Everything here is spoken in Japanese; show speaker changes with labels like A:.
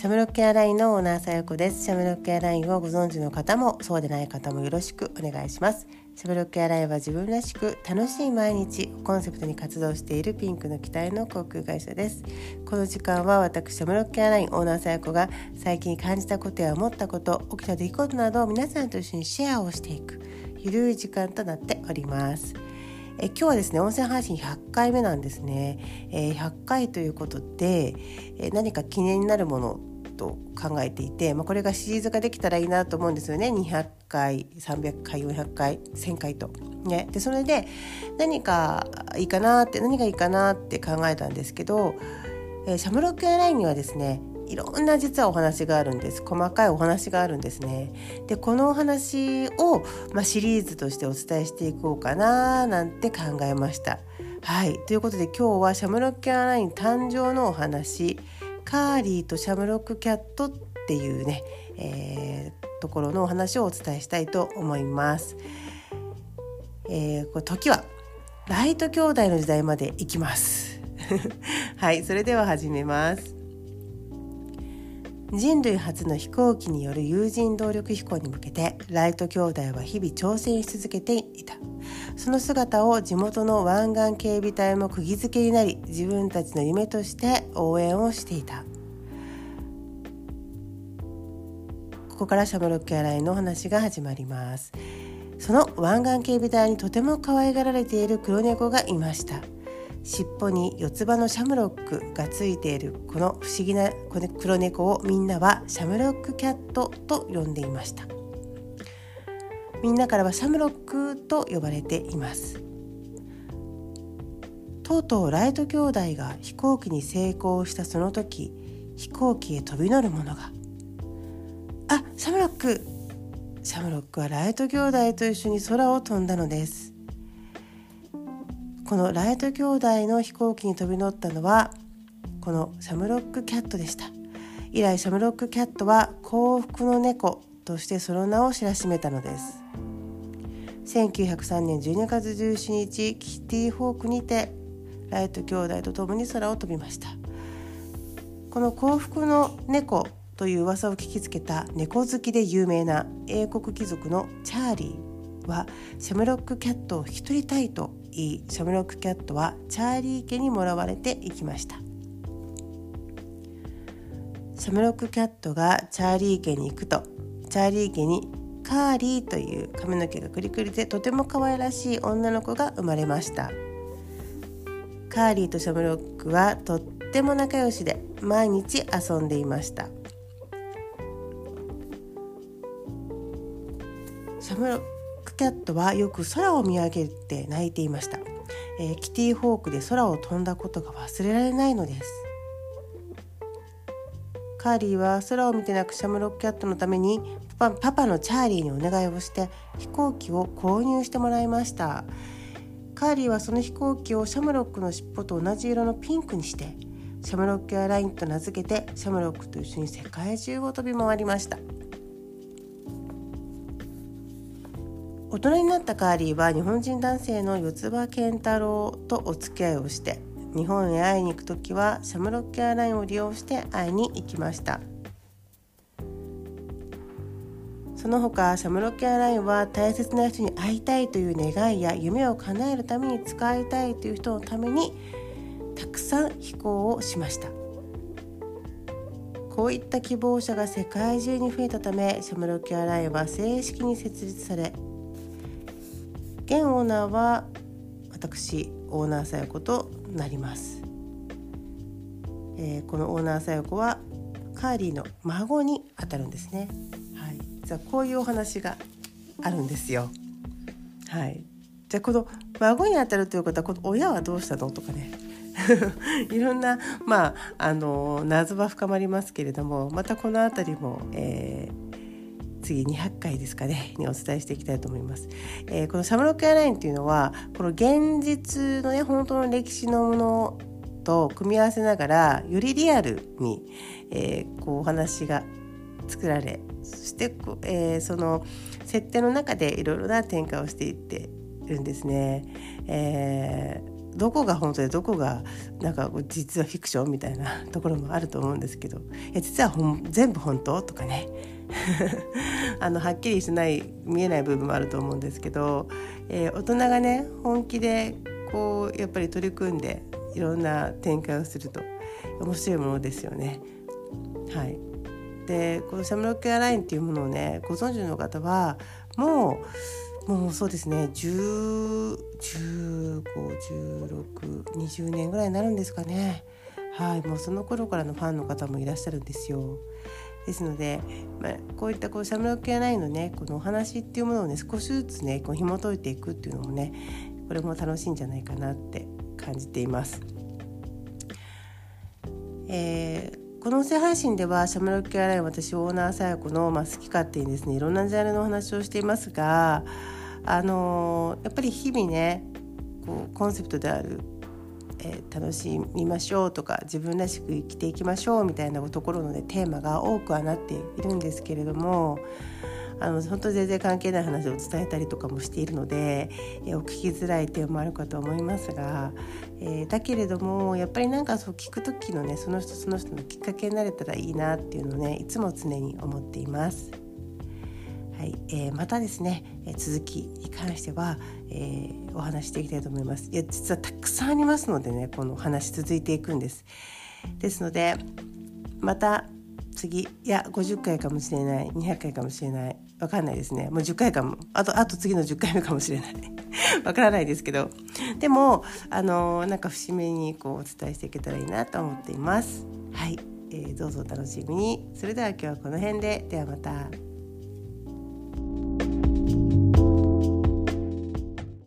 A: シャムロックエアラインのオーナーさよこです。シャムロックエアラインをご存知の方もそうでない方もよろしくお願いします。シャムロックエアラインは自分らしく楽しい毎日をコンセプトに活動しているピンクの機体の航空会社です。この時間は私シャムロックエアラインオーナーさよこが最近感じたことや思ったこと起きた出来事などを皆さんと一緒にシェアをしていくゆるい時間となっております。え今日はですね音声配信100回目なんですね、えー、100回ということで、えー、何か記念になるものと考えていて、まあ、これがシリーズができたらいいなと思うんですよね。200回300回400回1000回と。ね、でそれで何かいいかなって何がいいかなって考えたんですけど、えー、シャムロックエアラインにはですねいろんな実はお話があるんです。細かいお話があるんですね。でこのお話を、まあ、シリーズとしてお伝えしていこうかななんて考えました。はい。ということで今日はシャムロックエアライン誕生のお話カーリーとシャムロックキャットっていうね、えー、ところのお話をお伝えしたいと思います。えー、これ時はライト兄弟の時代まで行きます。はい、それでは始めます。人類初の飛行機による有人動力飛行に向けてライト兄弟は日々挑戦し続けていた。その姿を地元の湾岸警備隊も釘付けになり自分たちの夢として応援をしていた。ここからシャムロックアラインの話が始まります。その湾岸警備隊にとても可愛がられている黒猫がいました。尻尾に四つ葉のシャムロックがついているこの不思議な黒猫をみんなはシャムロックキャットと呼んでいました。みんなからはシャムロックと呼ばれています。とうとうライト兄弟が飛行機に成功したその時飛行機へ飛び乗る者が。あシャムロック。シャムロックはライト兄弟と一緒に空を飛んだのです。このライト兄弟の飛行機に飛び乗ったのはこのシャムロックキャットでした。以来シャムロックキャットは幸福の猫としてその名を知らしめたのです。1903年12月17日キティホークにてライト兄弟と共に空を飛びました。この幸福の猫という噂を聞きつけた猫好きで有名な英国貴族のチャーリー。はシャムロックキャットを引き取りたいと言いシャムロックキャットはチャーリー家にもらわれていきました。シャムロックキャットがチャーリー家に行くとチャーリー家にカーリーという髪の毛がクリクリでとても可愛らしい女の子が生まれました。カーリーとシャムロックはとっても仲良しで毎日遊んでいました。シャムロキャットはよく空を見上げて泣いていました、えー、キティホークで空を飛んだことが忘れられないのです。カーリーは空を見て泣くシャムロックキャットのためにパパのチャーリーにお願いをして飛行機を購入してもらいました。カーリーはその飛行機をシャムロックの尻尾と同じ色のピンクにしてシャムロックエアラインと名付けてシャムロックと一緒に世界中を飛び回りました。大人になったカーリーは日本人男性の四葉健太郎とお付き合いをして日本へ会いに行く時はシャムロックエアラインを利用して会いに行きました。その他シャムロックエアラインは大切な人に会いたいという願いや夢を叶えるために使いたいという人のためにたくさん飛行をしました。こういった希望者が世界中に増えたためシャムロックエアラインは正式に設立され現オーナーは私オーナーさよことなります、えー、このオーナーさよこはカーリーの孫にあたるんですね。はい。じゃあこういうお話があるんですよ。はい。じゃあこの孫にあたるということはこの親はどうしたのとかね。いろんなまああの謎は深まりますけれどもまたこの辺りも、えー次200回ですかねにお伝えしていきたいと思います、えー、このシャムロックエアラインっていうのはこの現実のね本当の歴史のものと組み合わせながらよりリアルに、えー、こうお話が作られそして、えー、その設定の中でいろいろな展開をしていってるんですね。えーどこが本当でどこがなんか実はフィクションみたいなところもあると思うんですけどいや実は全部本当？とかね。あのはっきりしない見えない部分もあると思うんですけど、えー、大人がね本気でこうやっぱり取り組んでいろんな展開をすると面白いものですよね。はい、でこのシャムロックアラインっていうものをねご存知の方はもうもうそうですね10151620年ぐらいになるんですかねはいもうその頃からのファンの方もいらっしゃるんですよ。ですので、まあ、こういったこうシャムロックエアラインのねこのお話っていうものをね少しずつねこう紐解いていくっていうのもねこれも楽しいんじゃないかなって感じています。えーこの音声配信ではシャムロックエアライン私オーナーさや子の、まあ、好き勝手にですねいろんなジャンルのお話をしていますがあのー、やっぱり日々ねこうコンセプトである、えー、楽しみましょうとか自分らしく生きていきましょうみたいなところの、ね、テーマが多くはなっているんですけれどもあの本当全然関係ない話を伝えたりとかもしているので、えー、お聞きづらい点もあるかと思いますが、えー、だけれどもやっぱりなんかそう聞く時のねその人その人のきっかけになれたらいいなっていうのをねいつも常に思っています。はいえー、またですね、え、続きに関しては、えー、お話していきたいと思います。いや実はたくさんありますのでねこの話続いていくんです。ですのでまた次いや50回かもしれない200回かもしれないわかんないですね。もう10回かも。あとあと次の10回目かもしれない。わからないですけど。でもあのなんか節目にこうお伝えしていけたらいいなと思っています。はい、えー、どうぞお楽しみに。それでは今日はこの辺で。ではまた。